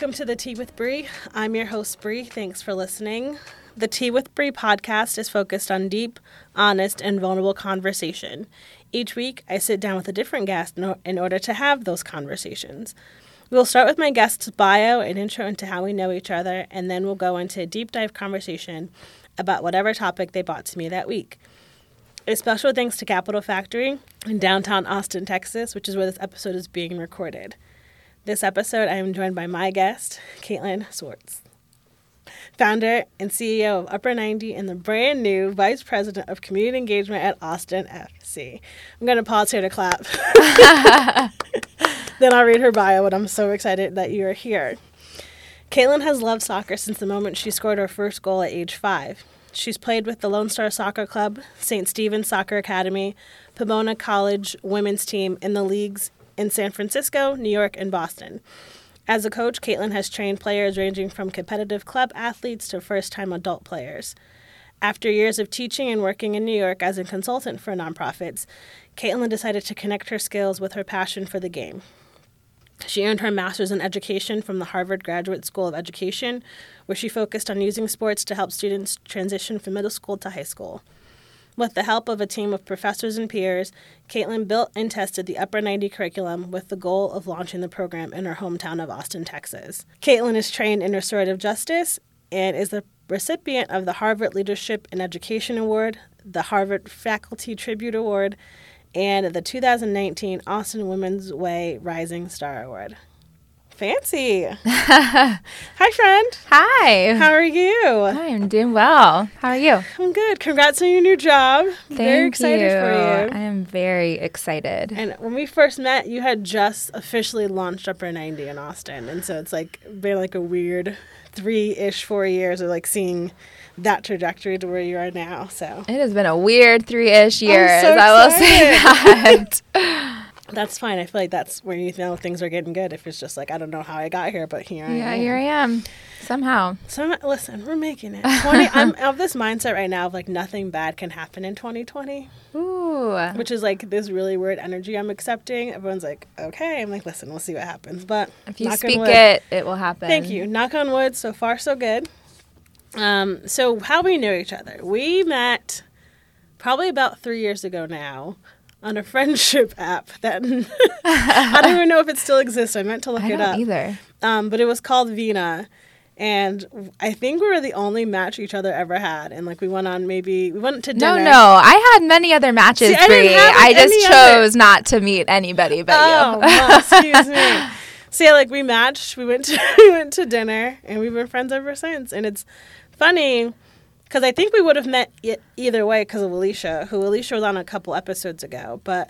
Welcome to the Tea with Bree. I'm your host, Bree. Thanks for listening. The Tea with Bree podcast is focused on deep, honest, and vulnerable conversation. Each week, I sit down with a different guest in order to have those conversations. We'll start with my guest's bio and intro into how we know each other, and then we'll go into a deep dive conversation about whatever topic they brought to me that week. A special thanks to Capital Factory in downtown Austin, Texas, which is where this episode is being recorded. This episode, I am joined by my guest, Caitlin Swartz, founder and CEO of Upper 90 and the brand new Vice President of Community Engagement at Austin FC. I'm going to pause here to clap. then I'll read her bio, but I'm so excited that you are here. Caitlin has loved soccer since the moment she scored her first goal at age five. She's played with the Lone Star Soccer Club, St. Stephen's Soccer Academy, Pomona College women's team in the leagues in San Francisco, New York, and Boston. As a coach, Caitlin has trained players ranging from competitive club athletes to first time adult players. After years of teaching and working in New York as a consultant for nonprofits, Caitlin decided to connect her skills with her passion for the game. She earned her master's in education from the Harvard Graduate School of Education, where she focused on using sports to help students transition from middle school to high school. With the help of a team of professors and peers, Caitlin built and tested the Upper 90 curriculum with the goal of launching the program in her hometown of Austin, Texas. Caitlin is trained in restorative justice and is the recipient of the Harvard Leadership in Education Award, the Harvard Faculty Tribute Award, and the 2019 Austin Women's Way Rising Star Award. Fancy. Hi, friend. Hi. How are you? Hi, I'm doing well. How are you? I'm good. Congrats on your new job. Very excited for you. I am very excited. And when we first met, you had just officially launched Upper 90 in Austin. And so it's like been like a weird three ish, four years of like seeing that trajectory to where you are now. So It has been a weird three-ish years. so I will say that. that's fine. I feel like that's where you know things are getting good. If it's just like, I don't know how I got here, but here I yeah, am. Yeah, here I am. Somehow. So listen, we're making it. 20, I'm of this mindset right now of like nothing bad can happen in 2020. Ooh. which is like this really weird energy I'm accepting. Everyone's like, okay. I'm like, listen, we'll see what happens. But If you knock on speak wood- it, it will happen. Thank you. Knock on wood. So far, so good. Um, so how we knew each other? We met probably about three years ago now on a friendship app that I don't even know if it still exists. I meant to look I it don't up. either. Um, but it was called Vina. And I think we were the only match each other ever had. And like we went on maybe, we went to dinner. no. No, I had many other matches, See, I didn't Bree. have I just any other- chose not to meet anybody but Oh, you. well, excuse me. So yeah, like we matched. We went to we went to dinner, and we've been friends ever since. And it's funny because I think we would have met e- either way because of Alicia, who Alicia was on a couple episodes ago. But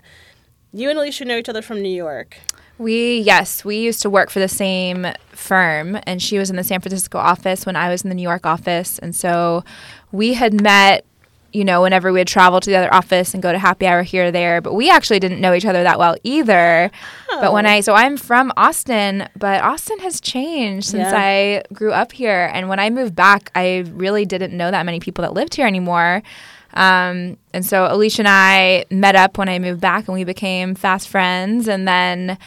you and Alicia know each other from New York. We yes, we used to work for the same firm, and she was in the San Francisco office when I was in the New York office, and so we had met. You know, whenever we would travel to the other office and go to happy hour here or there, but we actually didn't know each other that well either. But when Oh. I so I'm from Austin, but Austin has changed since Yeah. I grew up here, and when I moved back, I really didn't know that many people that lived here anymore. Um, and so Alicia and I met up when I moved back, and we became fast friends. And then,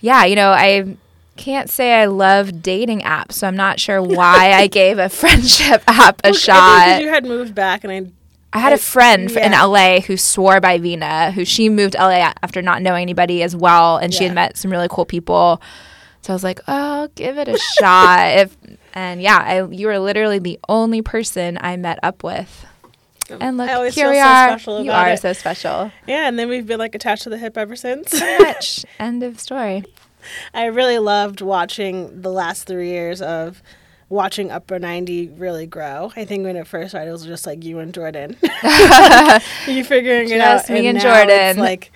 yeah, you know, I can't say I love dating apps, so I'm not sure why I gave a friendship app a Well, I think 'cause shot. you had moved back, and I I had a friend f in. LA who swore by Vina, who she moved to LA after not knowing anybody as well, and she had met some really cool people. So I was like, "Oh, give it a shot." If and yeah, I, you were literally the only person I met up with. Oh, and look, here we so are. special you are it. so special. yeah, and then we've been like attached to the hip ever since. Much. End of story. I really loved watching the last three years of watching Upper 90 really grow. I think when it first started, it was just like you and Jordan. you figuring it out. Me and it's Jordan. like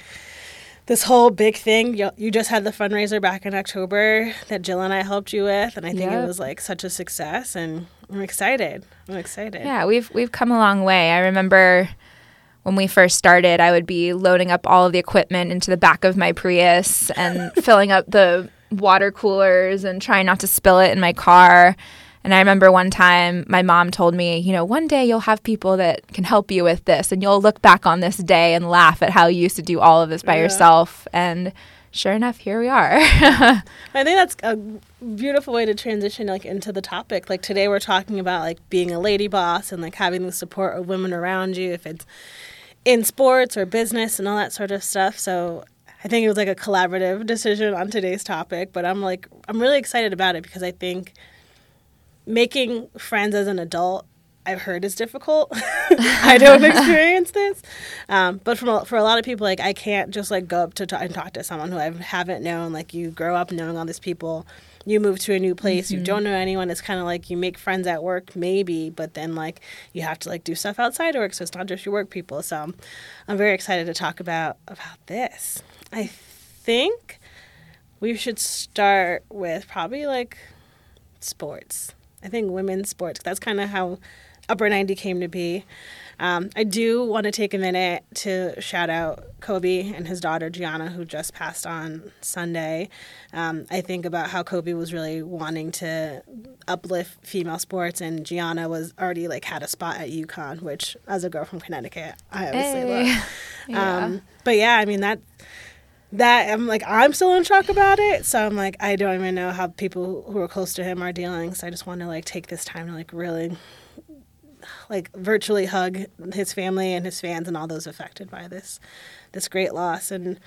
this whole big thing. You, you just had the fundraiser back in October that Jill and I helped you with, and I think Yep. it was like such a success. And I'm excited. I'm excited. Yeah, we've we've come a long way. I remember when we first started, I would be loading up all of the equipment into the back of my Prius and filling up the water coolers and trying not to spill it in my car. And I remember one time my mom told me, you know, one day you'll have people that can help you with this and you'll look back on this day and laugh at how you used to do all of this by Yeah. yourself. And sure enough, here we are. I think that's a beautiful way to transition like into the topic. Like today we're talking about like being a lady boss and like having the support of women around you if it's in sports or business and all that sort of stuff. So I think it was like a collaborative decision on today's topic, but I'm like I'm really excited about it because I think making friends as an adult I've heard is difficult. I don't experience this, um, but from a, for a lot of people, like I can't just like go up to talk and talk to someone who I haven't known. Like you grow up knowing all these people, you move to a new place, you don't know anyone. It's kind of like you make friends at work, maybe, but then like you have to like do stuff outside of work, so it's not just your work people. So I'm, I'm very excited to talk about about this. I think we should start with probably like sports. I think women's sports. That's kind of how Upper 90 came to be. Um, I do want to take a minute to shout out Kobe and his daughter Gianna, who just passed on Sunday. Um, I think about how Kobe was really wanting to uplift female sports, and Gianna was already like had a spot at UConn, which, as a girl from Connecticut, I obviously Hey. love. Yeah. Um, but yeah, I mean that that I'm like I'm still in shock about it. So I'm like I don't even know how people who are close to him are dealing. So I just want to like take this time to like really like virtually hug his family and his fans and all those affected by this this great loss and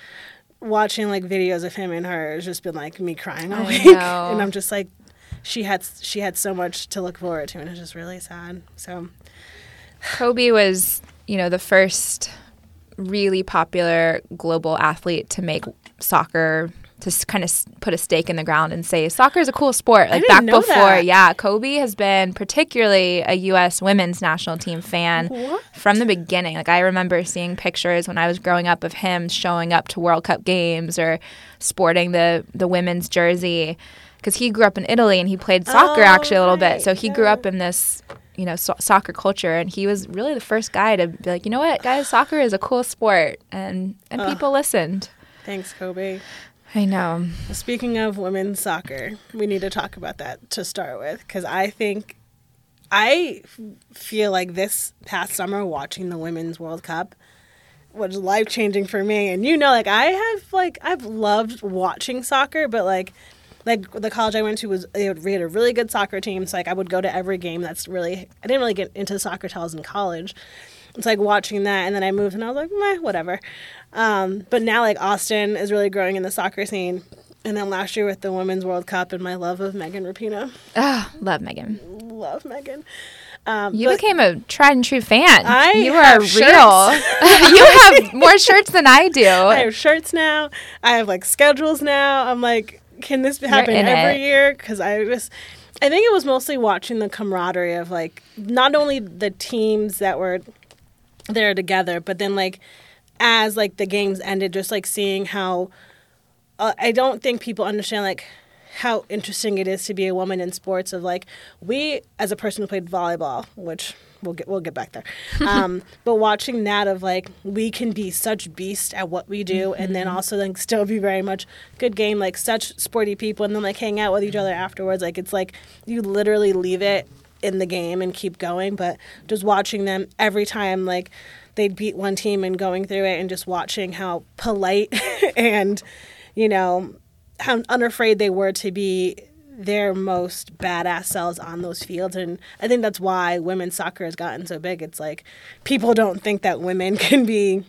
watching like videos of him and her has just been like me crying all week and I'm just like she had she had so much to look forward to and it's just really sad. So Kobe was, you know, the first really popular global athlete to make soccer to kind of put a stake in the ground and say soccer is a cool sport. Like back before, that. yeah, Kobe has been particularly a U.S. women's national team fan What? from the beginning. Like I remember seeing pictures when I was growing up of him showing up to World Cup games or sporting the the women's jersey because he grew up in Italy and he played soccer Oh, actually a little right, bit. So he grew up in this you know so- soccer culture and he was really the first guy to be like you know what guys soccer is a cool sport and and people listened thanks Kobe. i know Speaking of women's soccer, we need to talk about that to start with because I think I feel like this past summer watching the Women's World Cup was life changing for me. And you know, like I have like I've loved watching soccer, but like like the college I went to was they had we had a really good soccer team. So like I would go to every game. That's really I didn't really get into soccer till I was in college. It's like watching that, and then I moved, and I was like, meh, whatever. Um, but now, like Austin is really growing in the soccer scene, and then last year with the Women's World Cup and my love of Megan Rapinoe, ah love megan love Megan. Um, you became a tried and true fan I you are real you have more shirts than i do I have shirts now. I have like schedules now. I'm like, can this happen every it. year? Because I just, I think it was mostly watching the camaraderie of like not only the teams that were there together, but then like as like the games ended, just like seeing how uh, I don't think people understand like how interesting it is to be a woman in sports. Of like we, as a person who played volleyball, which we'll get we'll get back there, um, but watching that of like we can be such beast at what we do, and then also like still be very much good game, like such sporty people, and then like hang out with each other afterwards. Like it's like you literally leave it in the game and keep going, but just watching them every time like they'd beat one team and going through it and just watching how polite and you know how unafraid they were to be their most badass selves on those fields. And i think that's why women's soccer has gotten so big. It's like people don't think that women can be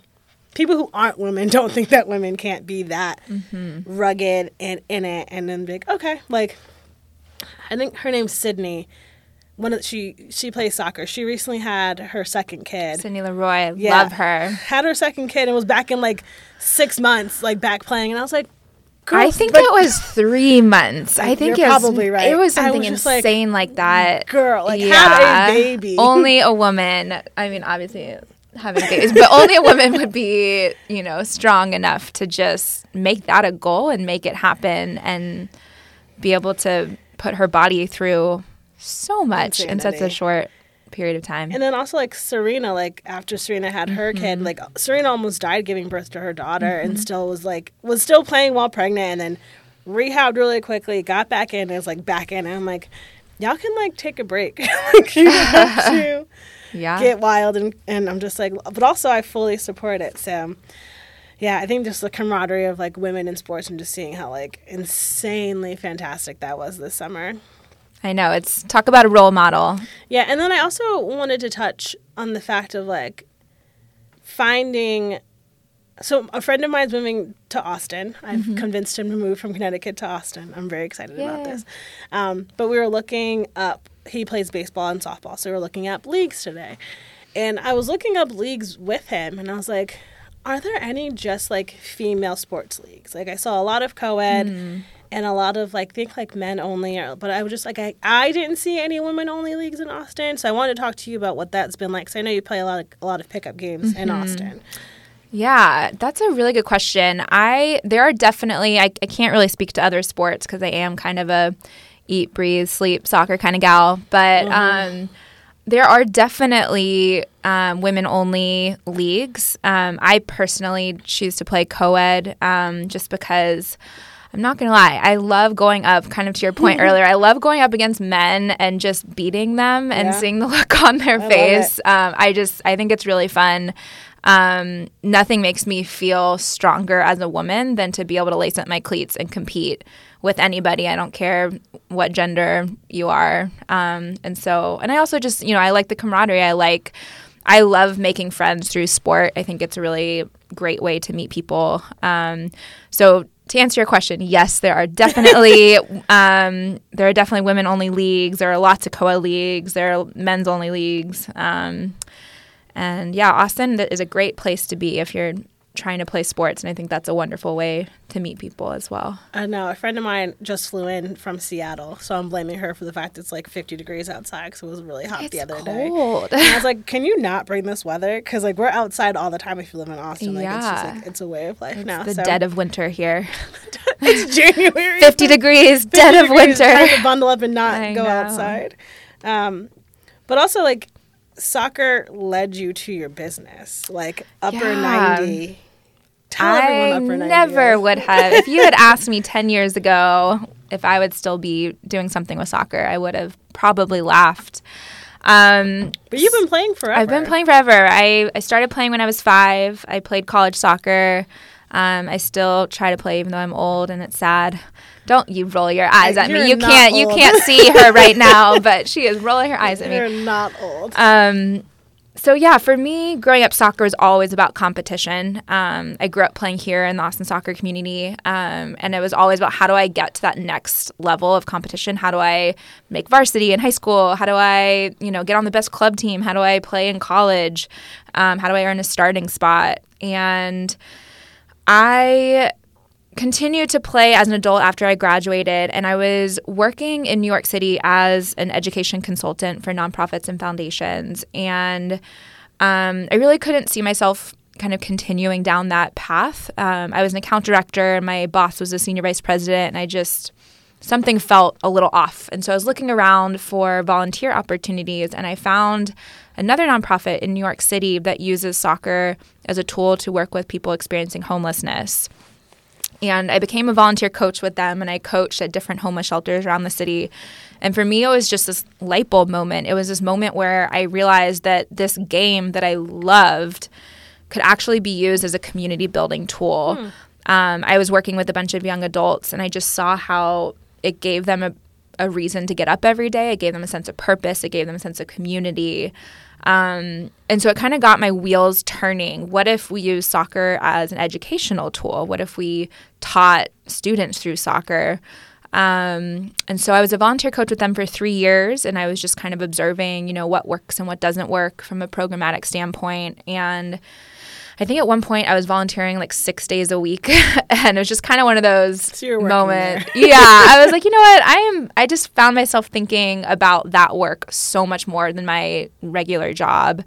people who aren't women don't think that women can't be that mm-hmm. rugged and in it and then be like okay like i think her name's sydney. One of she she plays soccer. She recently had her second kid. Sydney Leroux, Yeah. love her. had her second kid and was back in like six months, like back playing. And I was like, I think it was three months. I think You're it was, probably right. It was something was just like, insane like, that. girl, like, have a baby. Only a woman. I mean, obviously having babies, but only a woman would be, you know, strong enough to just make that a goal and make it happen and be able to put her body through so much in such a short period of time. And then also like Serena, like after Serena had her Mm-hmm. kid, like Serena almost died giving birth to her daughter, and still was like was still playing while pregnant, and then rehabbed really quickly, got back in, and is like back in. And I'm like, y'all can like take a break, like you have to yeah. get wild, and and I'm just like, but also I fully support it. So. Yeah, I think just the camaraderie of like women in sports and just seeing how like insanely fantastic that was this summer. I know. It's talk about a role model. Yeah, and then I also wanted to touch on the fact of like finding. So a friend of mine's moving to Austin. I've convinced him to move from Connecticut to Austin. I'm very excited about this. Um, but we were looking up. He plays baseball and softball, so we were looking up leagues today. And I was looking up leagues with him, and I was like, "Are there any just like female sports leagues?" Like I saw a lot of co-ed and a lot of like think like men only or, but i was just like I, I didn't see any women only leagues in austin so i wanted to talk to you about what that's been like because i know you play a lot of a lot of pickup games in austin Yeah, that's a really good question. I there are definitely I, I can't really speak to other sports because I am kind of a eat, breathe, sleep, soccer kind of gal, but um, there are definitely um, women only leagues. Um, I personally choose to play co-ed um, just because. I'm not gonna lie. I love going up, kind of to your point earlier. I love going up against men and just beating them and Yeah. seeing the look on their love face. Um, I just, I think it's really fun. Um, nothing makes me feel stronger as a woman than to be able to lace up my cleats and compete with anybody. I don't care what gender you are. Um, and so, and I also just, you know, I like the camaraderie. I like, I love making friends through sport. I think it's a really great way to meet people. Um, so to answer your question, yes, there are definitely um, there are definitely women only leagues. There are lots of co-ed leagues. There are men's only leagues. Um, and yeah, Austin is a great place to be if you're trying to play sports, and I think that's a wonderful way to meet people as well. i know a friend of mine just flew in from seattle so i'm blaming her for the fact it's like 50 degrees outside because it was really hot the other day cold. and i was like can you not bring this weather because like we're outside all the time if you live in austin like it's just Yeah. like it's a way of life now the so dead of winter here. it's january 50 degrees, dead of 50 degrees, winter. Time to bundle up and not I go know. outside. Um, but also, like, soccer led you to your business, like upper Yeah. ninety. Tell I never would have. If you had asked me 10 years ago if I would still be doing something with soccer, I would have probably laughed. Um, But you've been playing forever. I've been playing forever. I, I started playing when I was five. I played college soccer. Um, I still try to play even though I'm old and it's sad. Don't you roll your eyes at me. You're You can't you can't see her right now, but she is rolling her eyes at me. You're not old. Um, so yeah, for me, growing up, soccer was always about competition. Um, I grew up playing here in the Austin soccer community, um, and it was always about how do I get to that next level of competition? How do I make varsity in high school? How do I, you know, get on the best club team? How do I play in college? Um, how do I earn a starting spot? And I continued to play as an adult after I graduated, and I was working in New York City as an education consultant for nonprofits and foundations. And um, I really couldn't see myself kind of continuing down that path. Um, I was an account director, and my boss was a senior vice president, and I just something felt a little off. And so I was looking around for volunteer opportunities, and I found another nonprofit in New York City that uses soccer as a tool to work with people experiencing homelessness. And I became a volunteer coach with them, and I coached at different homeless shelters around the city. And for me, it was just this light bulb moment. It was this moment where I realized that this game that I loved could actually be used as a community building tool. Um, I was working with a bunch of young adults, and I just saw how it gave them a, a reason to get up every day. It gave them a sense of purpose. It gave them a sense of community. Um, and so it kind of got my wheels turning. What if we use soccer as an educational tool? What if we taught students through soccer? Um, and so I was a volunteer coach with them for three years, and I was just kind of observing, you know, what works and what doesn't work from a programmatic standpoint. And I think at one point I was volunteering like six days a week, and it was just kind of one of those So you were working moments. yeah, I was like, you know what? I am. I just found myself thinking about that work so much more than my regular job.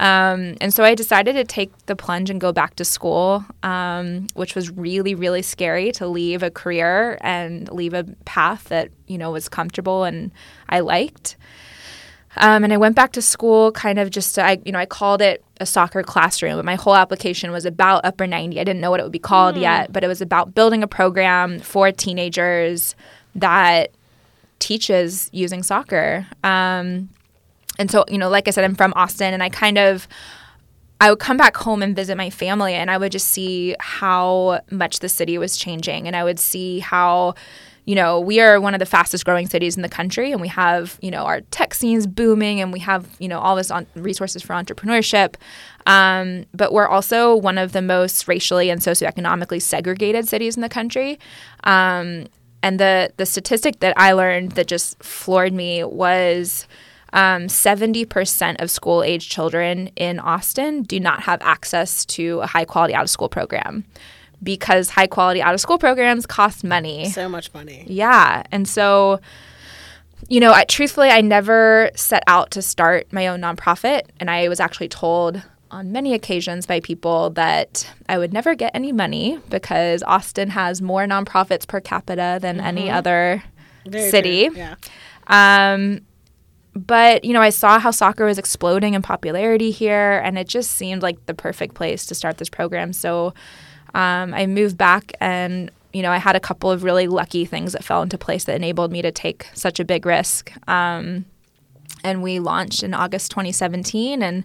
Um, and so I decided to take the plunge and go back to school, um, which was really, really scary to leave a career and leave a path that you know was comfortable and I liked. Um, and I went back to school, kind of just to, I, you know, I called it a soccer classroom, but my whole application was about Upper 90. I didn't know what it would be called yet, but it was about building a program for teenagers that teaches using soccer. Um, and so, you know, like I said, I'm from Austin, and I kind of I would come back home and visit my family, and I would just see how much the city was changing, and I would see how. You know, we are one of the fastest growing cities in the country, and we have, you know, our tech scenes booming, and we have, you know, all this on resources for entrepreneurship. Um, but we're also one of the most racially and socioeconomically segregated cities in the country. Um, and the the statistic that I learned that just floored me was um, 70% of school age children in Austin do not have access to a high quality out of school program because high quality out of school programs cost money. So much money. Yeah. And so, you know, I, truthfully, I never set out to start my own nonprofit. And I was actually told on many occasions by people that I would never get any money because Austin has more nonprofits per capita than any other Very city. true. Yeah. Um, but you know, I saw how soccer was exploding in popularity here, and it just seemed like the perfect place to start this program. So um, I moved back, and you know, I had a couple of really lucky things that fell into place that enabled me to take such a big risk. Um, and we launched in August 2017, and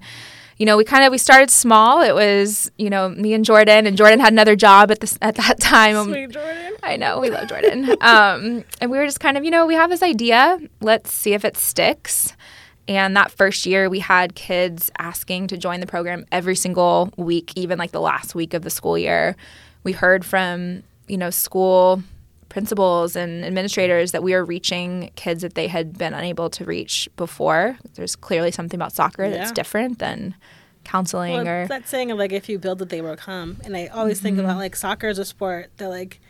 you know, we kind of we started small. It was you know me and Jordan, and Jordan had another job at this at that time. Sweet Jordan. I know we love Jordan. um, and we were just kind of, you know, we have this idea. Let's see if it sticks. And that first year, we had kids asking to join the program every single week, even like the last week of the school year. We heard from, you know, school principals and administrators that we were reaching kids that they had been unable to reach before. There's clearly something about soccer that's different than counseling Well, or that saying of like if you build it, they will come. And I always think Mm-hmm. about like soccer as a sport that like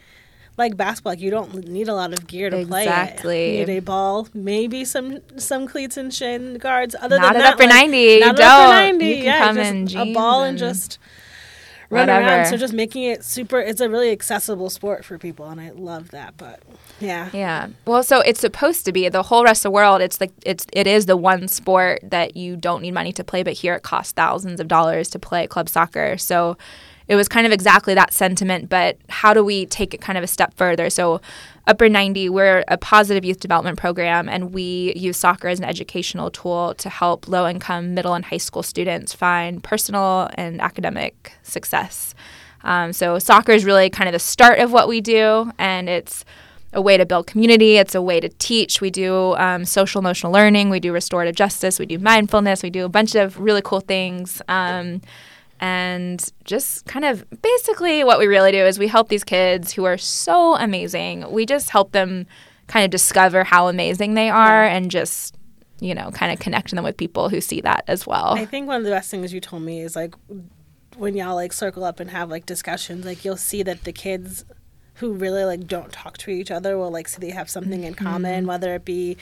like basketball, like you don't need a lot of gear to play. Exactly. You need a ball, maybe some some cleats and shin guards. Other Not than at that, upper like, 90, you Not don't. upper ninety. You yeah, come just a ball and and just run around. So just making it super. It's a really accessible sport for people, and I love that. But yeah, Yeah. Well, so it's supposed to be the whole rest of the world. It's like it's it is the one sport that you don't need money to play, but here it costs thousands of dollars to play club soccer. So it was kind of exactly that sentiment. But how do we take it kind of a step further? So Upper 90, we're a positive youth development program, and we use soccer as an educational tool to help low income middle and high school students find personal and academic success. Um, so soccer is really kind of the start of what we do, and it's a way to build community. It's a way to teach. We do um, social emotional learning. We do restorative justice. We do mindfulness. We do a bunch of really cool things. Um, and just kind of basically what we really do is we help these kids who are so amazing. We just help them kind of discover how amazing they are and just, you know, kind of connect them with people who see that as well. I think one of the best things you told me is like when y'all like circle up and have like discussions, like you'll see that the kids who really like don't talk to each other will like see they have something in common, mm-hmm. whether it be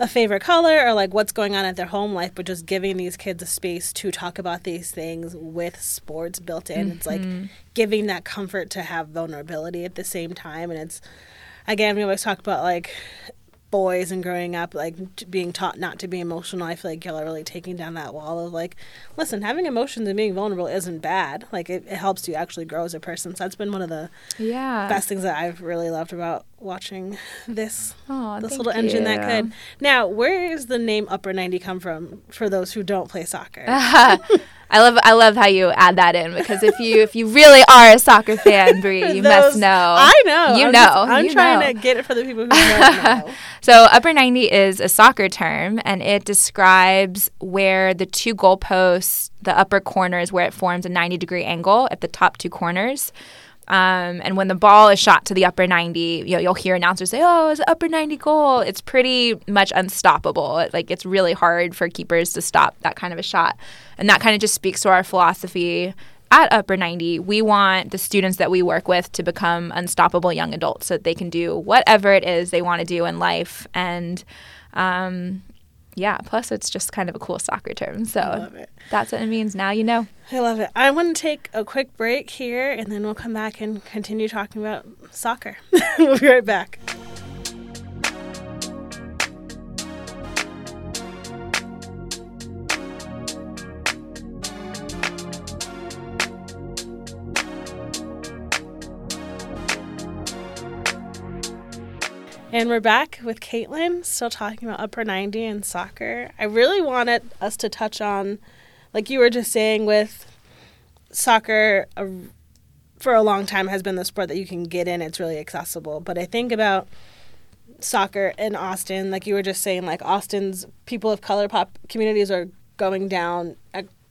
a favorite color or like what's going on at their home life, but just giving these kids a space to talk about these things with sports built in. It's like mm-hmm. giving that comfort to have vulnerability at the same time. And it's, again, we always talk about like boys and growing up, like being taught not to be emotional. I feel like y'all are really taking down that wall of like, listen, having emotions and being vulnerable isn't bad. Like it, it helps you actually grow as a person. So that's been one of the yeah. best things that I've really loved about watching this this little engine that could. Now, where does the name Upper 90 come from for those who don't play soccer? I love I love how you add that in because if you if you really are a soccer fan, Bree, you must know. I know. You I'm know. just- I'm you trying know. to get it for the people who don't know. So upper 90 is a soccer term and it describes where the two goalposts, the upper corners where it forms a 90 degree angle at the top two corners. Um, and when the ball is shot to the upper 90, you know, you'll hear announcers say, "Oh, it's upper 90 goal." It's pretty much unstoppable. Like it's really hard for keepers to stop that kind of a shot, and that kind of just speaks to our philosophy at Upper 90, we want the students that we work with to become unstoppable young adults so that they can do whatever it is they want to do in life. And um, yeah, plus it's just kind of a cool soccer term. So love it. that's what it means. Now you know. I love it. I want to take a quick break here and then we'll come back and continue talking about soccer. we'll be right back. And we're back with Caitlin, still talking about upper 90 and soccer. I really wanted us to touch on, like you were just saying, with soccer for a long time has been the sport that you can get in. It's really accessible. But I think about soccer in Austin, like you were just saying, like Austin's people of color pop communities are going down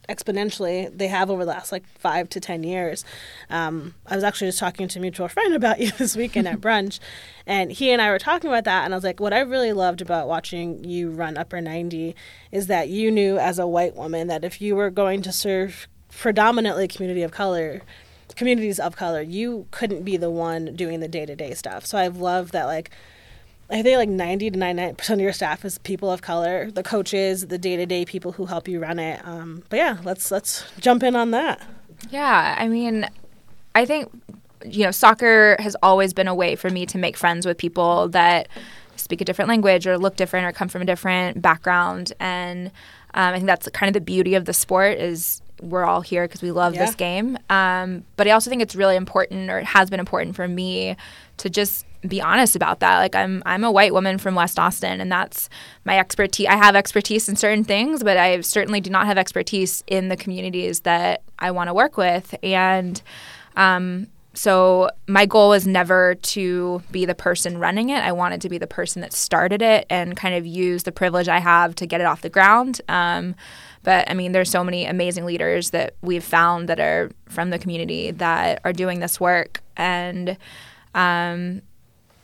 exponentially they have over the last like five to ten years. Um, i was actually just talking to a mutual friend about you this weekend at brunch and he and i were talking about that and i was like what i really loved about watching you run upper 90 is that you knew as a white woman that if you were going to serve predominantly community of color communities of color you couldn't be the one doing the day-to-day stuff. So i've loved that like I think like 90 to 99% of your staff is people of color, the coaches, the day-to-day people who help you run it. Um, but yeah, let's let's jump in on that. Yeah, I mean, I think you know, soccer has always been a way for me to make friends with people that speak a different language or look different or come from a different background and um, I think that's kind of the beauty of the sport is we're all here because we love yeah. this game. Um, but I also think it's really important, or it has been important for me, to just be honest about that. Like I'm I'm a white woman from West Austin and that's my expertise. I have expertise in certain things, but I certainly do not have expertise in the communities that I want to work with. And um, so my goal was never to be the person running it. I wanted to be the person that started it and kind of use the privilege I have to get it off the ground. Um, but I mean, there's so many amazing leaders that we've found that are from the community that are doing this work and um,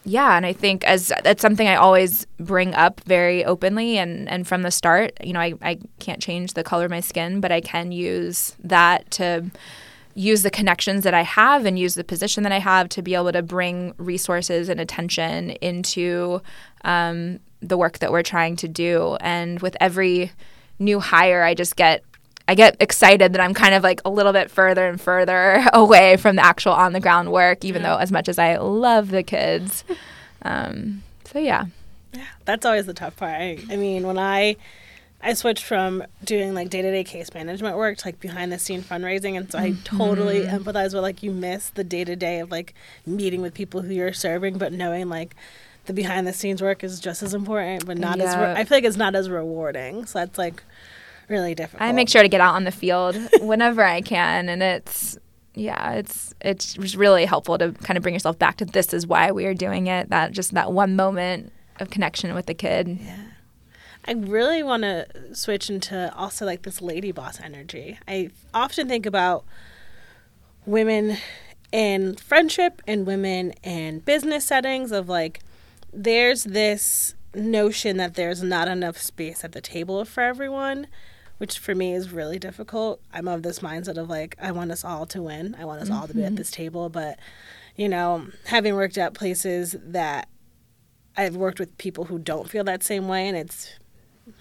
yeah, and I think as that's something I always bring up very openly and, and from the start. You know, I, I can't change the color of my skin, but I can use that to use the connections that I have and use the position that I have to be able to bring resources and attention into um, the work that we're trying to do. And with every new hire, I just get I get excited that I'm kind of like a little bit further and further away from the actual on the ground work, even though as much as I love the kids. Um, so yeah. Yeah, that's always the tough part. I, I mean, when I I switched from doing like day to day case management work to like behind the scene fundraising, and so I mm-hmm. totally empathize with like you miss the day to day of like meeting with people who you're serving, but knowing like the behind the scenes work is just as important, but not yeah. as re- I feel like it's not as rewarding. So that's like really difficult. I make sure to get out on the field whenever I can, and it's yeah, it's it's really helpful to kind of bring yourself back to this is why we are doing it. That just that one moment of connection with the kid. Yeah. I really want to switch into also like this lady boss energy. I often think about women in friendship and women in business settings of like there's this notion that there's not enough space at the table for everyone which for me is really difficult. I'm of this mindset of like, I want us all to win. I want us mm-hmm. all to be at mm-hmm. this table. But, you know, having worked at places that I've worked with people who don't feel that same way, and it's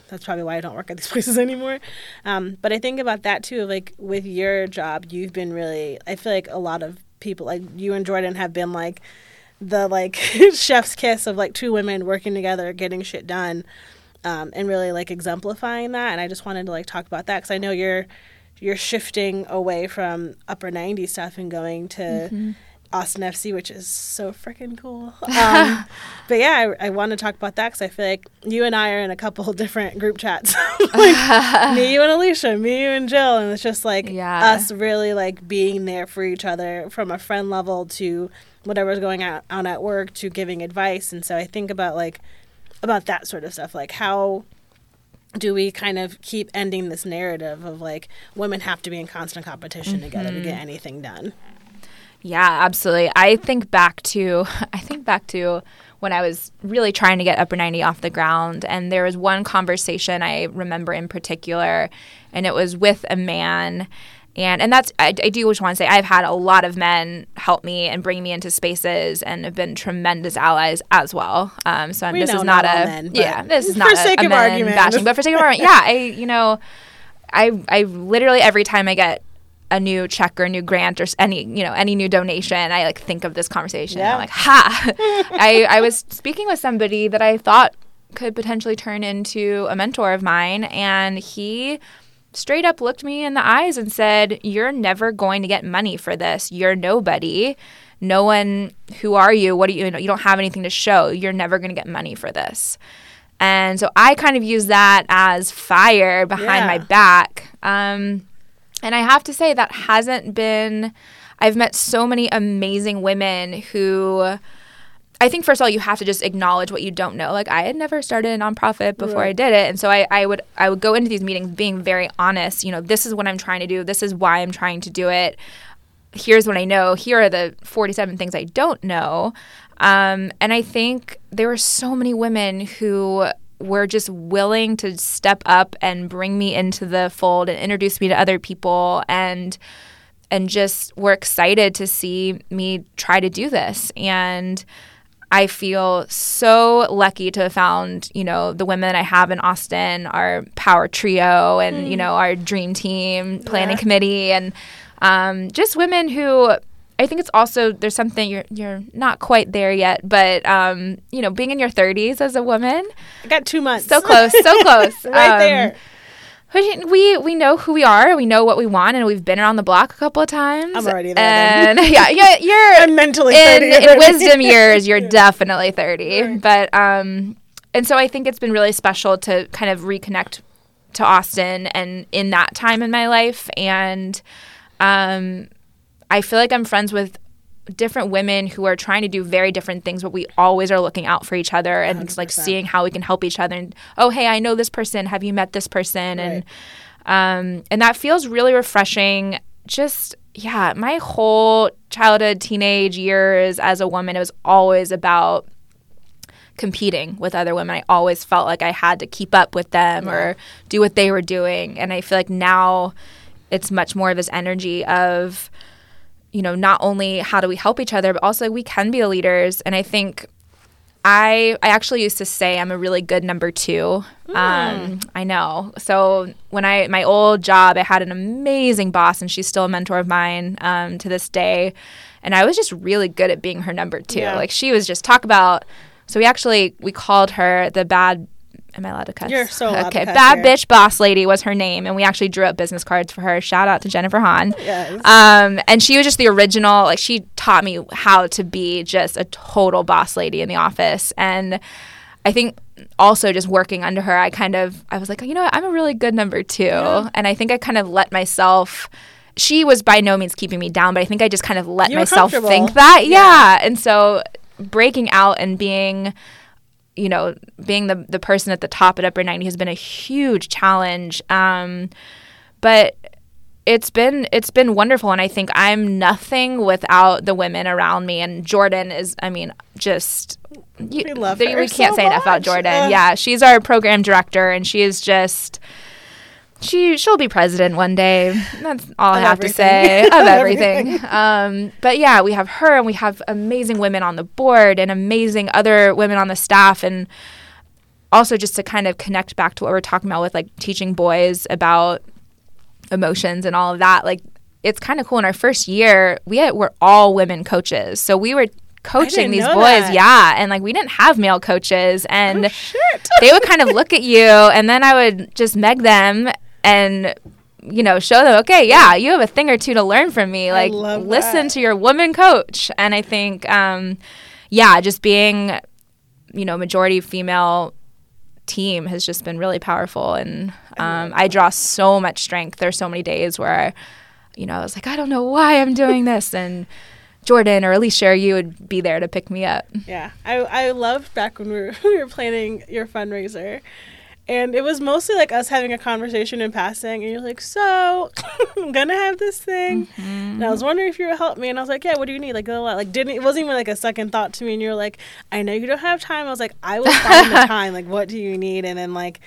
that's probably why I don't work at these places anymore. Um, but I think about that too. Like with your job, you've been really. I feel like a lot of people, like you and Jordan, have been like the like chef's kiss of like two women working together, getting shit done um, and really like exemplifying that. And I just wanted to like talk about that because I know you're you're shifting away from upper 90 stuff and going to mm-hmm. Austin FC, which is so freaking cool. Um, but yeah, I, I want to talk about that because I feel like you and I are in a couple different group chats. like, me, you, and Alicia, me, you, and Jill. And it's just like yeah. us really like being there for each other from a friend level to whatever's going on at work to giving advice. And so I think about like about that sort of stuff like how do we kind of keep ending this narrative of like women have to be in constant competition mm-hmm. together to get mm-hmm. anything done yeah absolutely i think back to i think back to when i was really trying to get upper 90 off the ground and there was one conversation i remember in particular and it was with a man and and that's I, I do just want to say I've had a lot of men help me and bring me into spaces and have been tremendous allies as well. Um, so We this is not, not a men, yeah this is for not a, sake a of men argument. bashing, but for sake of argument, yeah, I you know I I literally every time I get a new check or a new grant or any you know any new donation i like think of this conversation Yeah. i'm like ha I, I was speaking with somebody that i thought could potentially turn into a mentor of mine and he straight up looked me in the eyes and said you're never going to get money for this. You're nobody. No one who are you? What do you, you know you don't have anything to show. You're never going to get money for this. And so i kind of use that as fire behind my back. Um, and I have to say that hasn't been I've met so many amazing women who I think first of all you have to just acknowledge what you don't know. Like I had never started a nonprofit before I did it. And so I, I would I would go into these meetings being very honest, you know, this is what I'm trying to do, this is why I'm trying to do it. Here's what I know. Here are the 47 things I don't know. Um, and I think there were so many women who were just willing to step up and bring me into the fold and introduce me to other people and and just were excited to see me try to do this and I feel so lucky to have found, you know, the women I have in Austin, our power trio and, you know, our dream team, planning Yeah. committee and um, just women who I think it's also there's something you're you're not quite there yet, but um, you know, being in your 30s as a woman, I got two months. so close, so close, right Um, there. We we know who we are, we know what we want, and we've been around the block a couple of times. I'm already there And yeah, yeah, you're I'm mentally in, 30 in wisdom years, you're definitely 30. But um, and so I think it's been really special to kind of reconnect to Austin and in that time in my life, and um, I feel like I'm friends with different women who are trying to do very different things but we always are looking out for each other and like 100%. seeing how we can help each other and oh hey i know this person. Have you met this person? And um, and that feels really refreshing. Just yeah my whole childhood teenage years as a woman it was always about competing with other women. I always felt like i had to keep up with them or do what they were doing. And i feel like now it's much more of this energy of you know not only how do we help each other but also we can be leaders and i think I I actually used to say I'm a really good number two. Um, I know. So when I my old job, I had an amazing boss, and she's still a mentor of mine um, to this day. And I was just really good at being her number two. Yeah. Like she was just talk about. So we actually we called her the bad. Am I allowed to cuss? You're so allowed okay. bad here. bitch boss lady was her name, and we actually drew up business cards for her. Shout out to Jennifer Hahn. Yes. Um, and she was just the original. Like she taught me how to be just a total boss lady in the office. And I think also just working under her, I kind of I was like, you know, what? I'm a really good number two. And I think I kind of let myself. She was by no means keeping me down, but I think I just kind of let myself think that. Yeah. And so breaking out and being you know, being the the person at the top at Upper 90 has been a huge challenge. Um, but it's been it's been wonderful, and I think I'm nothing without the women around me. And Jordan is, I mean, just you, We love her we can't so say enough about. Jordan. Ugh. yeah, she's our program director, and she is just. She she'll be president one day. That's all I have to say of everything. um, but yeah, we have her, and we have amazing women on the board, and amazing other women on the staff, and also just to kind of connect back to what we're talking about with like teaching boys about emotions and all of that. Like it's kind of cool. In our first year, we had, were all women coaches, so we were coaching these boys. that. Yeah, and like we didn't have male coaches, and Oh, they would kind of look at you, and then I would just meg them and. You know, show them, okay, yeah, you have a thing or two to learn from me. Like, listen that. to your woman coach. And I think, um, yeah, just being, you know, majority female team has just been really powerful and um, I draw so much strength. There's so many days where, you know, I was like, I don't know why I'm doing this and Jordan or Alicia, or you would be there to pick me up. Yeah, I I loved back when we were we were planning your fundraiser, and it was mostly like us having a conversation in passing, and you're like, "So, I'm gonna have this thing," and I was mm-hmm. wondering if you would help me, and I was like, "Yeah, what do you need?" Like, a lot. Like, didn't it wasn't even like a second thought to me, and you're like, "I know you don't have time." I was like, "I will find the time. Like, what do you need?" And then like.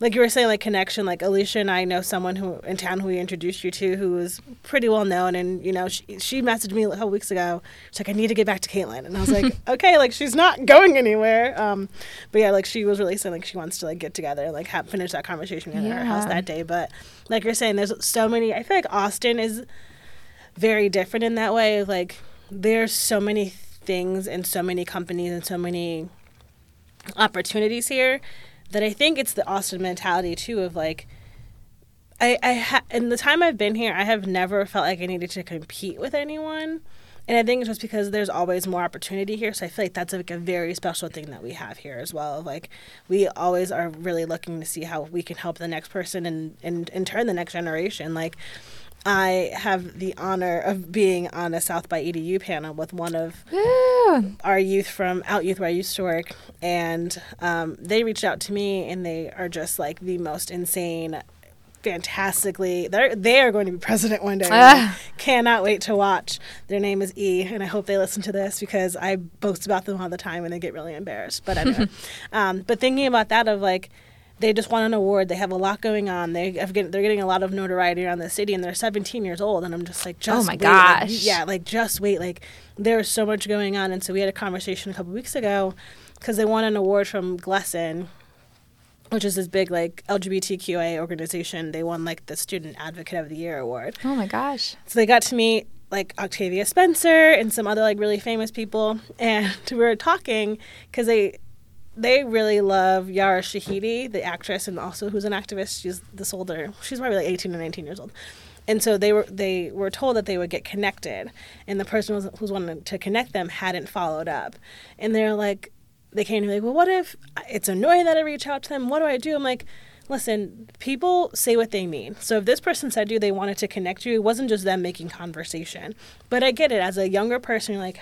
Like you were saying, like connection. Like Alicia and I know someone who in town who we introduced you to, who was pretty well known, and you know, she, she messaged me a couple weeks ago. She's like, "I need to get back to Caitlin," and I was like, "Okay, like she's not going anywhere." Um, but yeah, like she was really saying like she wants to like get together and like have finish that conversation in her house that day. But like you're saying, there's so many. I feel like Austin is very different in that way. Like there's so many things and so many companies and so many opportunities here that I think it's the Austin mentality too of like I I ha- in the time I've been here I have never felt like I needed to compete with anyone. And I think it's just because there's always more opportunity here. So I feel like that's like a very special thing that we have here as well. Like we always are really looking to see how we can help the next person and, and in turn the next generation. Like I have the honor of being on a South by EDU panel with one of Woo. our youth from Out Youth where I used to work, and um, they reached out to me, and they are just like the most insane, fantastically. They're they are going to be president one day. Ah. Cannot wait to watch. Their name is E, and I hope they listen to this because I boast about them all the time, and they get really embarrassed. But anyway, um, but thinking about that of like. They just won an award. They have a lot going on. They have get, they're getting a lot of notoriety around the city, and they're 17 years old. And I'm just like, just Oh my wait. Like, gosh. yeah, like just wait like there's so much going on and so we had a conversation a couple weeks ago because they won an award from GLSEN which is this big like lgbtqa organization they won like the student advocate of the year award Oh my gosh. so they got to meet like octavia spencer and some other like really famous people and we were talking because they they really love Yara Shahidi, the actress, and also who's an activist. She's this older. She's probably like 18 or 19 years old. And so they were they were told that they would get connected, and the person was, who's wanted to connect them hadn't followed up, and they're like, they came to me like, well, what if it's annoying that I reach out to them? What do I do? I'm like, listen, people say what they mean. So if this person said to you they wanted to connect you, it wasn't just them making conversation. But I get it. As a younger person, you're like,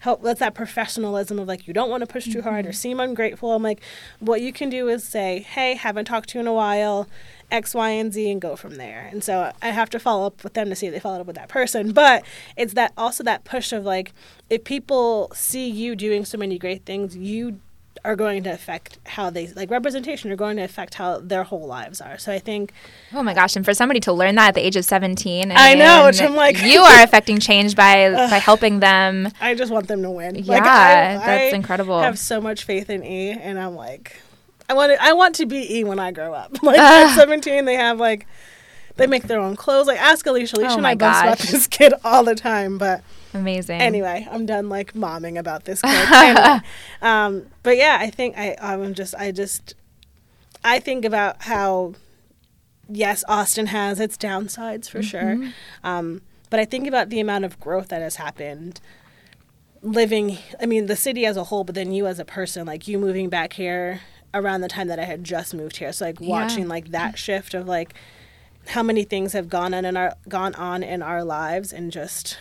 help that's that professionalism of like you don't want to push too hard or mm-hmm. seem ungrateful. I'm like what you can do is say hey haven't talked to you in a while x y and z and go from there. And so i have to follow up with them to see if they followed up with that person. But it's that also that push of like if people see you doing so many great things you are going to affect how they like representation are going to affect how their whole lives are so i think Oh my gosh! And for somebody to learn that at the age of seventeen, I know, which I'm like- you are affecting change by by helping them. I just want them to win. Yeah, that's I incredible. I have so much faith in E, and I'm like, I want to, I want to be E when I grow up. Like at 17, they have like, they make their own clothes. Like ask Alicia. Alicia Oh and my I boast about gosh. this kid all the time, but Amazing. anyway, I'm done like momming about this. Anyway, um, but yeah, I think I, I'm just, I just, I think about how, yes, Austin has its downsides for Mm-hmm. sure, um, but I think about the amount of growth that has happened. Living, I mean, the city as a whole, but then you as a person, like you moving back here around the time that I had just moved here. So like Yeah. watching like that shift of like how many things have gone on in our gone on in our lives, and just,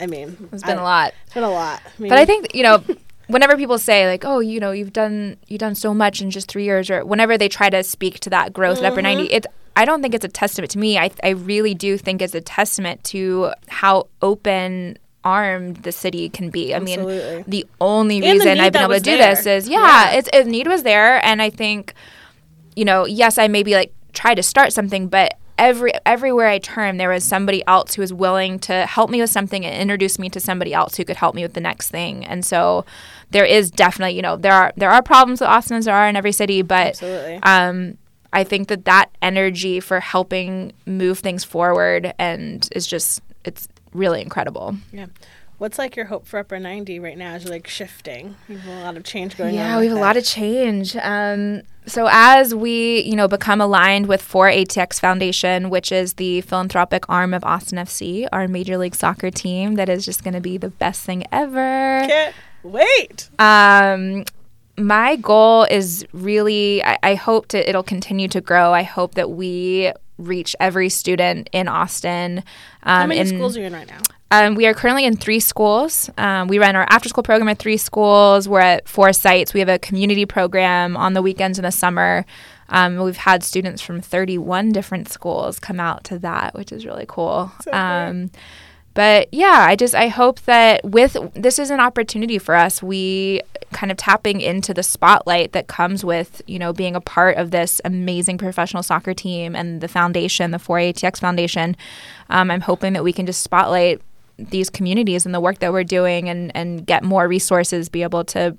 I mean, it's been I- a lot. it's been a lot. I mean, But I think you know, whenever people say like, "Oh, you know, you've done you've done so much in just three years," or whenever they try to speak to that growth at upper ninety, Mm-hmm. it's I don't think it's a testament to me. I I really do think it's a testament to how open armed the city can be. I Absolutely. mean, the only And the reason need I've been able to do there. this is yeah, Yeah. it's a need was there, and I think you know, yes, I maybe like try to start something, but every everywhere I turned, there was somebody else who was willing to help me with something and introduce me to somebody else who could help me with the next thing. And so there is definitely, you know, there are there are problems with Austin as there are in every city, but Absolutely. um, I think that that energy for helping move things forward and is just it's really incredible. Yeah. What's like your hope for Upper 90 right now as you're like shifting? You have a lot of change going on. Yeah, we have a lot of change. Um, so as we, you know, become aligned with 4ATX Foundation, which is the philanthropic arm of Austin FC, our Major League Soccer team, that is just going to be the best thing ever. Can't wait. Um, my goal is really, I, I hope to, it'll continue to grow. I hope that we reach every student in Austin. Um, How many in- schools are you in right now? um, we are currently in three schools. Um, we run our after school program at three schools. We're at four sites. We have a community program on the weekends in the summer. Um, we've had students from 31 different schools come out to that, which is really cool. So um, but yeah, I just I hope that with this is an opportunity for us. We kind of tapping into the spotlight that comes with, you know, being a part of this amazing professional soccer team and the foundation, the 4ATX Foundation. Um, I'm hoping that we can just spotlight these communities and the work that we're doing and, and get more resources, be able to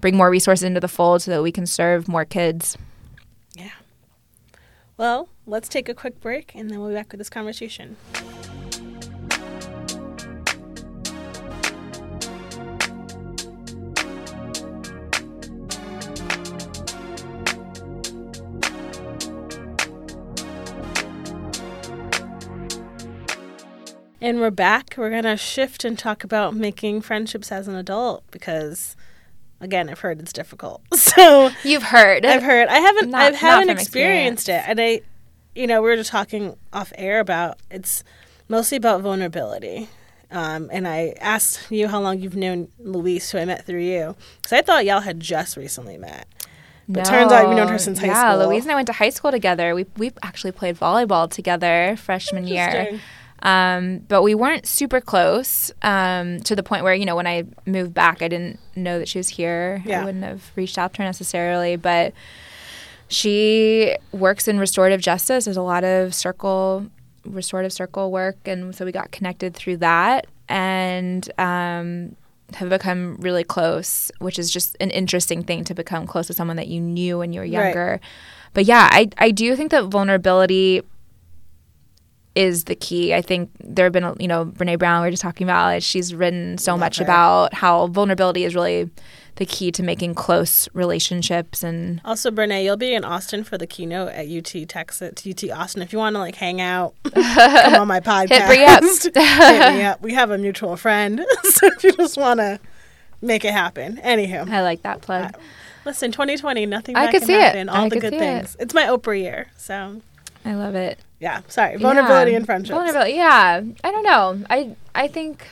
bring more resources into the fold so that we can serve more kids. Yeah. Well, let's take a quick break and then we'll be back with this conversation. And we're back. We're going to shift and talk about making friendships as an adult because again, I've heard it's difficult. So You've heard. I've heard. I haven't. Not- I haven't experienced it, and I, you know, we were just talking off air about it's mostly about vulnerability. Um, and I asked you how long you've known Louise, who I met through you, because I thought y'all had just recently met. But turns out you've known her since high yeah, school. Louise and I went to high school together. We we actually played volleyball together freshman year. Um, but we weren't super close um, to the point where, you know, when I moved back, I didn't know that she was here. Yeah. I wouldn't have reached out to her necessarily. But she works in restorative justice. There's a lot of circle, restorative circle work. And so we got connected through that and um, have become really close, which is just an interesting thing to become close to someone that you knew when you were Right. younger. But yeah, I, I do think that vulnerability is the key. I think there have been, you know, Brene Brown, we were just talking about, she's written so much her. about how vulnerability is really the key to making close relationships. And Also, Brene, you'll be in Austin for the keynote at UT Texas, UT Austin. If you want to like hang out, come on my podcast. Brie up. Hit me up. We have a mutual friend, so if you just want to make it happen, anywho. I like that plug. Uh, listen, 2020, nothing I bad could can see it. happen. All I the good things. It's my Oprah year, so I love it. yeah. Sorry, vulnerability Yeah. and friendship. Vulnerability, yeah. I don't know. I I think.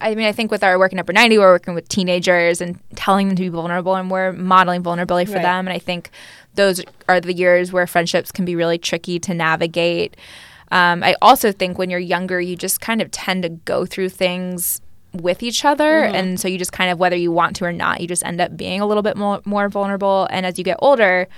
I mean, I think with our work in Upper 90, we're working with teenagers and telling them to be vulnerable, and we're modeling vulnerability for Right. them. And I think those are the years where friendships can be really tricky to navigate. Um, I also think when you're younger, you just kind of tend to go through things with each other, Mm-hmm. and so you just kind of, whether you want to or not, you just end up being a little bit more more vulnerable. And as you get older,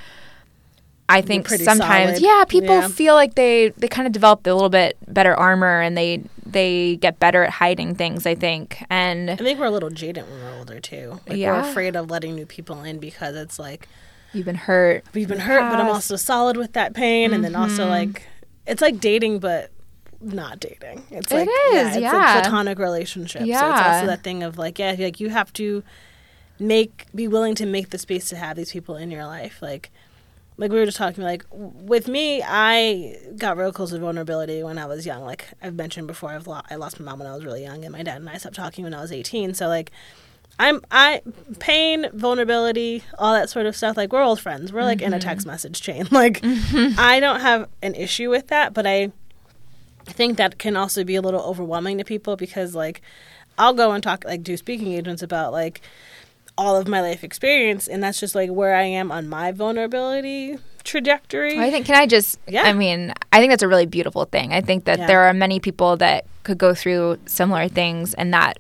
I think sometimes, solid. yeah, people Yeah. feel like they they kind of develop a little bit better armor and they they get better at hiding things. I think, and I think we're a little jaded when we're older too. Like Yeah. we're afraid of letting new people in because it's like you've been hurt. we've been hurt, but I'm also solid with that pain, and then also mm-hmm. like it's like dating, but not dating. It's It like is, it's yeah. like platonic relationship. So it's also that thing of like yeah, like you have to make be willing to make the space to have these people in your life, like. Like we were just talking, like with me, I got real close to vulnerability when I was young. Like I've mentioned before, I've lo- I lost my mom when I was really young, and my dad and I stopped talking when I was eighteen. So like, I'm I pain, vulnerability, all that sort of stuff. Like we're old friends. We're like in a mm-hmm. text message chain. Like mm-hmm. I don't have an issue with that, but I think that can also be a little overwhelming to people because like I'll go and talk like do speaking agents about like all of my life experience and that's just like where I am on my vulnerability trajectory. I think. Can I just? Yeah. I mean, I think that's a really beautiful thing. I think that Yeah. there are many people that could go through similar things and that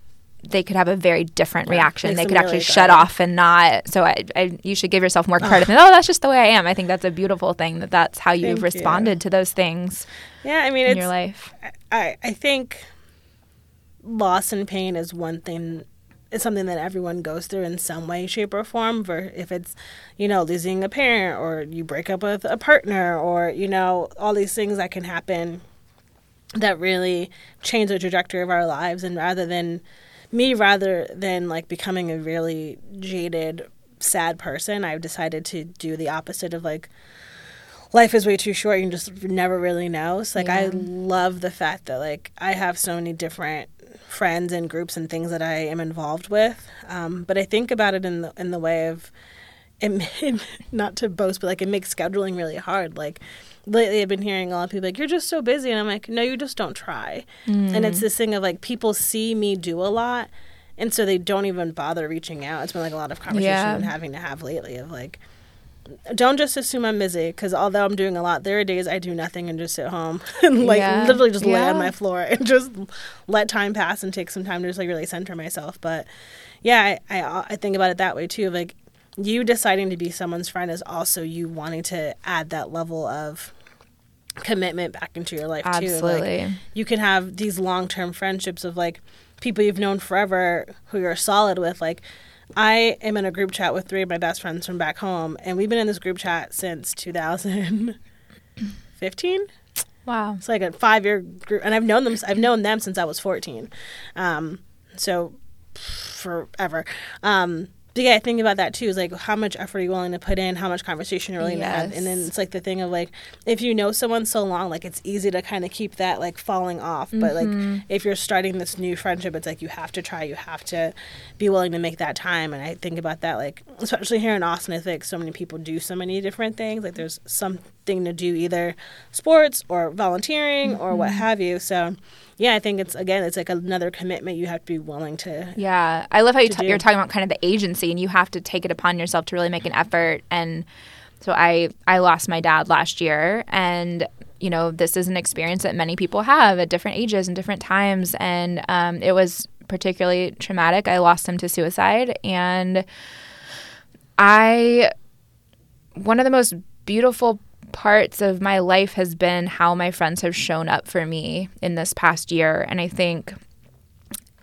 they could have a very different reaction. They could actually shut off and not. So I, I, you should give yourself more credit. than, oh, that's just the way I am. I think that's a beautiful thing. That that's how you've Thank you. responded to those things yeah, I mean in it's your life. I, I think loss and pain is one thing is something that everyone goes through in some way shape or form for if it's you know losing a parent or you break up with a partner or you know all these things that can happen that really change the trajectory of our lives and rather than me rather than like becoming a really jaded sad person i've decided to do the opposite of like life is way too short. You just never really know. So like I love the fact that like I have so many different friends and groups and things that I am involved with. Um, but I think about it in the in the way of it, made, not to boast, but like it makes scheduling really hard. Like lately, I've been hearing a lot of people like, "You're just so busy," and I'm like, "No, you just don't try." And it's this thing of like people see me do a lot, and so they don't even bother reaching out. It's been like a lot of conversation Yeah. I'm having to have lately of like, don't just assume I'm busy because although I'm doing a lot, there are days I do nothing and just sit home and like Yeah. literally just lay Yeah. on my floor and just let time pass and take some time to just like really center myself. But yeah, I, I, I think about it that way too. Like you deciding to be someone's friend is also you wanting to add that level of commitment back into your life too. Like, Absolutely. you can have these long term friendships of like people you've known forever who you're solid with. Like, I am in a group chat with three of my best friends from back home, and we've been in this group chat since 2015. Wow. It's like a five year group, and I've known them. I've known them since I was 14. Um, so forever. Um, but yeah, I think about that too. Is like how much effort are you willing to put in? How much conversation you're willing to have? And then it's like the thing of like if you know someone so long, like it's easy to kind of keep that like falling off. But like mm-hmm. if you're starting this new friendship, it's like you have to try. You have to be willing to make that time. And I think about that like especially here in Austin, I think so many people do so many different things. Like there's something to do either sports or volunteering or what have you. So yeah, I think it's again it's like another commitment you have to be willing to Yeah, I love how you t- you're talking about kind of the agency, and you have to take it upon yourself to really make an effort. And so I I lost my dad last year, and you know this is an experience that many people have at different ages and different times, and um, it was particularly traumatic. I lost him to suicide, and I one of the most beautiful parts of my life has been how my friends have shown up for me in this past year, and I think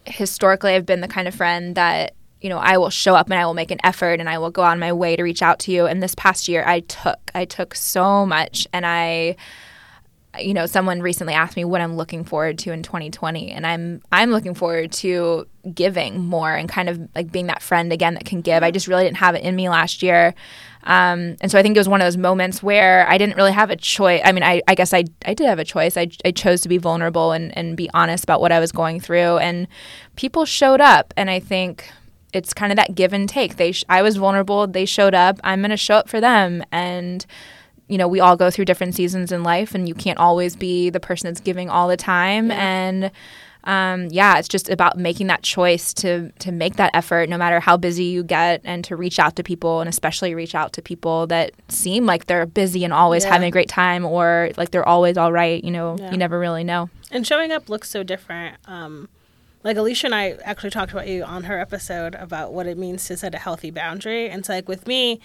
historically I've been the kind of friend that you know I will show up and I will make an effort and I will go on my way to reach out to you. And this past year I took I took so much. And I you know someone recently asked me what I'm looking forward to in 2020 and I'm I'm looking forward to giving more and kind of like being that friend again that can give. I just really didn't have it in me last year um, and so I think it was one of those moments where I didn't really have a choice. I mean, I, I guess I, I did have a choice. I, I chose to be vulnerable and, and be honest about what I was going through. And people showed up. And I think it's kind of that give and take. They sh- I was vulnerable. They showed up. I'm going to show up for them. And, you know, we all go through different seasons in life, and you can't always be the person that's giving all the time. And, um, yeah, it's just about making that choice to to make that effort, no matter how busy you get, and to reach out to people, and especially reach out to people that seem like they're busy and always Yeah. having a great time, or like they're always all right. You know, Yeah. you never really know. and showing up looks so different. Um, like Alicia and I actually talked about you on her episode about what it means to set a healthy boundary. And so, like with me,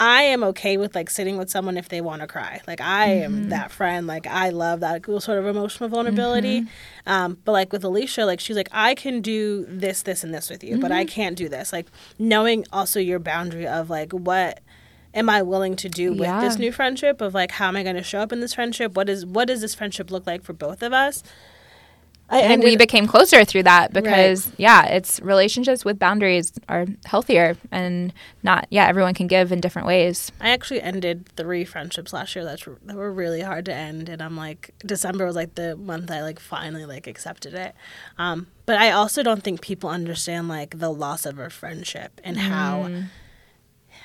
I am okay with like sitting with someone if they want to cry. Like I am mm-hmm. that friend. Like I love that cool sort of emotional vulnerability. Mm-hmm. Um, but like with Alicia, like she's like I can do this, this, and this with you, but I mm-hmm. can't do this. Like knowing also your boundary of like what am I willing to do with Yeah. this new friendship of like how am I going to show up in this friendship? What is what does this friendship look like for both of us? I I we became closer through that because yeah, it's relationships with boundaries are healthier and not yeah, everyone can give in different ways. I actually ended three friendships last year that's that were really hard to end, and I'm like December was like the month I like finally like accepted it. Um, but I also don't think people understand like the loss of a friendship and how.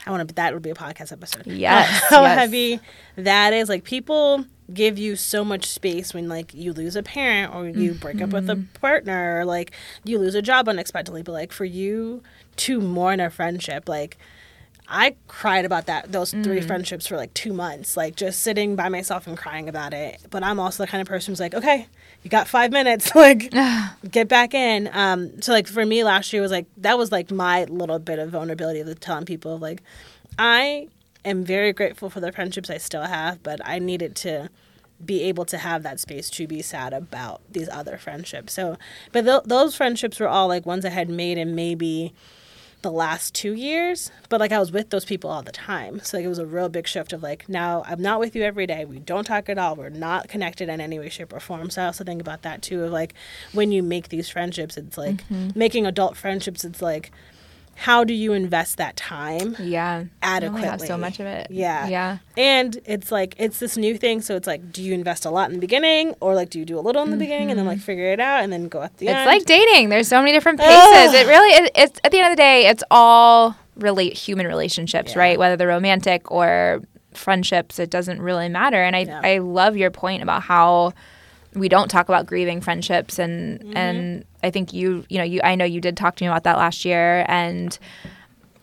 I want to. That would be a podcast episode. Yes, how yes. heavy that is. Like people give you so much space when like you lose a parent or you break up with a partner or like you lose a job unexpectedly. But like for you to mourn a friendship, like I cried about that those three friendships for like two months, like just sitting by myself and crying about it. But I'm also the kind of person who's like, okay, you got five minutes, like get back in. Um, so like for me last year was like that was like my little bit of vulnerability of telling people like I am very grateful for the friendships I still have, but I needed to be able to have that space to be sad about these other friendships. So, but th- those friendships were all like ones I had made in maybe the last two years, but like I was with those people all the time. So like it was a real big shift of like now I'm not with you every day. We don't talk at all. We're not connected in any way, shape, or form. So I also think about that too of like when you make these friendships, it's like mm-hmm. making adult friendships. It's like how do you invest that time Yeah. Adequately? have so much of it. Yeah. Yeah. And it's like it's this new thing, so it's like, do you invest a lot in the beginning, or like do you do a little in the beginning and then like mm-hmm. figure it out and then go at the It's end? like dating. There's so many different paces. Ugh. It really it, it's at the end of the day, it's all relate human relationships, Yeah. right? Whether they're romantic or friendships, it doesn't really matter. And I Yeah. I love your point about how we don't talk about grieving friendships and Mm-hmm. and I think you you know you I know you did talk to me about that last year and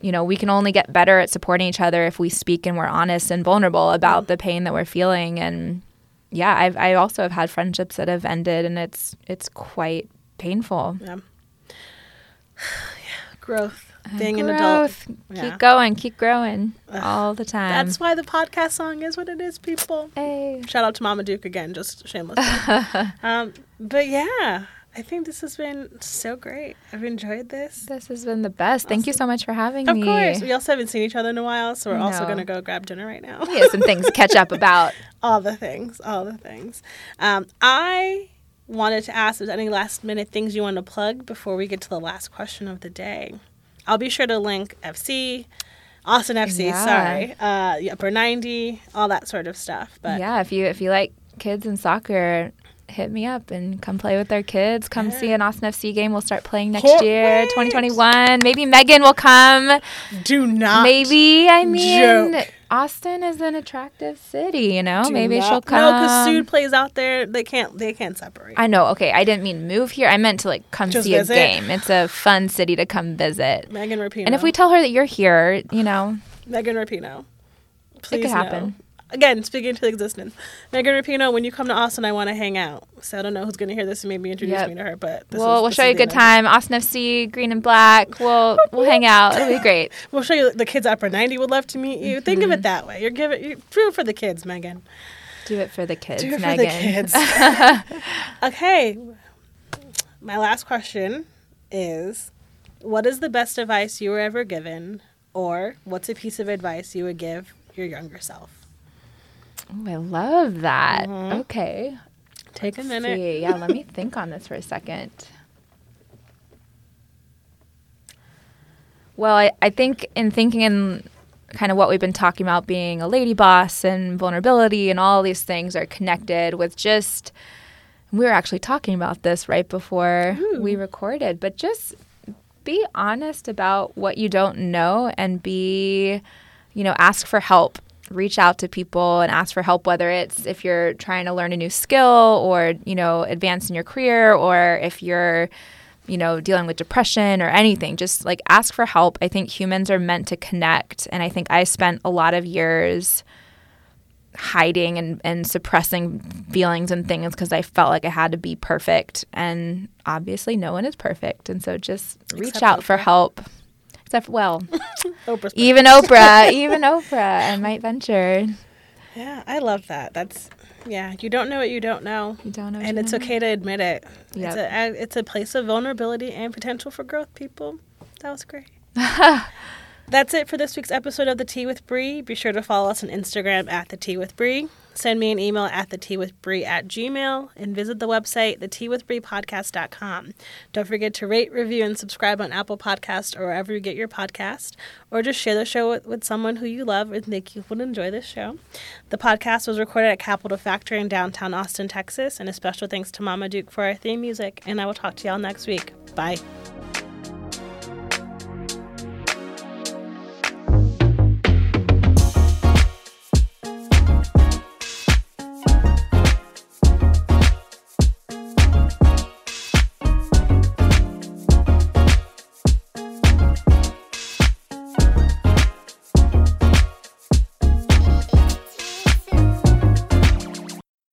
you know, we can only get better at supporting each other if we speak and we're honest and vulnerable about the pain that we're feeling. And yeah, I've, I also have had friendships that have ended, and it's it's quite painful. Yeah. Growth. Being an adult. Yeah. Keep going, keep growing all the time. That's why the podcast song is what it is, people. hey. Shout out to Mama Duke again, just shameless. um, but yeah, I think this has been so great. I've enjoyed this. This has been the best. Thank you so much for having Of me. Of course. We also haven't seen each other in a while, so we're also going to go grab dinner right now. We have some things to catch up about. all the things, all the things. Um, I wanted to ask if there's any last minute things you want to plug before we get to the last question of the day. I'll be sure to link FC, Austin FC, Yeah. sorry, uh, Upper 90, all that sort of stuff. But yeah, if you if you like kids and soccer, hit me up and come play with our kids. Come see an Austin FC game. We'll start playing next Can't year, wait. 2021. Maybe Megan will come. do not. Maybe I mean joke. Austin is an attractive city. You know, do maybe not- she'll come. No, because Sue plays out there. They can't. They can't separate. I know. Okay, I didn't mean move here. I meant to like come Just see visit? a game. It's a fun city to come visit. Megan Rapinoe. And if we tell her that you're here, you know, Megan Rapinoe, please could know. happen. Again, speaking into existence. Megan Rapinoe, when you come to Austin, I want to hang out. So I don't know who's going to hear this and maybe introduce Yep. me to her, but this we'll is, we'll show you a good time. Austin FC, green and black. We'll we'll hang out. It'll be great. We'll show you the kids at Upper 90 would love to meet you. Think Mm-hmm. of it that way. You're giving you do it for the kids, Megan. Do it for the kids, Do it Megan. for the kids. okay. My last question is what is the best advice you were ever given or what's a piece of advice you would give your younger self? Ooh, I love that. Mm-hmm. Okay. Take a minute. See, yeah, let me think on this for a second. Well, I, I think in thinking in kind of what we've been talking about being a lady boss and vulnerability and all these things are connected with just we were actually talking about this right before we recorded, but just be honest about what you don't know and be, you know, ask for help. Reach out to people and ask for help, whether it's if you're trying to learn a new skill or, you know, advance in your career or if you're, you know, dealing with depression or anything. Just like ask for help. I think humans are meant to connect. And I think I spent a lot of years hiding and, and suppressing feelings and things because I felt like I had to be perfect. And obviously, no one is perfect. And so just reach Except out for Oprah. help. Well, Oprah's even Oprah, even Oprah I Might Venture. Yeah, I love that. That's yeah. You don't know what you don't know, You don't know. what and it's know. okay to admit it. Yep. It's a it's a place of vulnerability and potential for growth. People, that was great. That's it for this week's episode of The Tea with Bree. Be sure to follow us on Instagram at The Tea with Bree. Send me an email at the tea with Bree at gmail and visit the website, the. Don't forget to rate, review, and subscribe on Apple Podcast or wherever you get your podcast, or just share the show with, with someone who you love and think you would enjoy this show. The podcast was recorded at Capital Factory in downtown Austin, Texas, and a special thanks to Mama Duke for our theme music. And I will talk to y'all next week. Bye.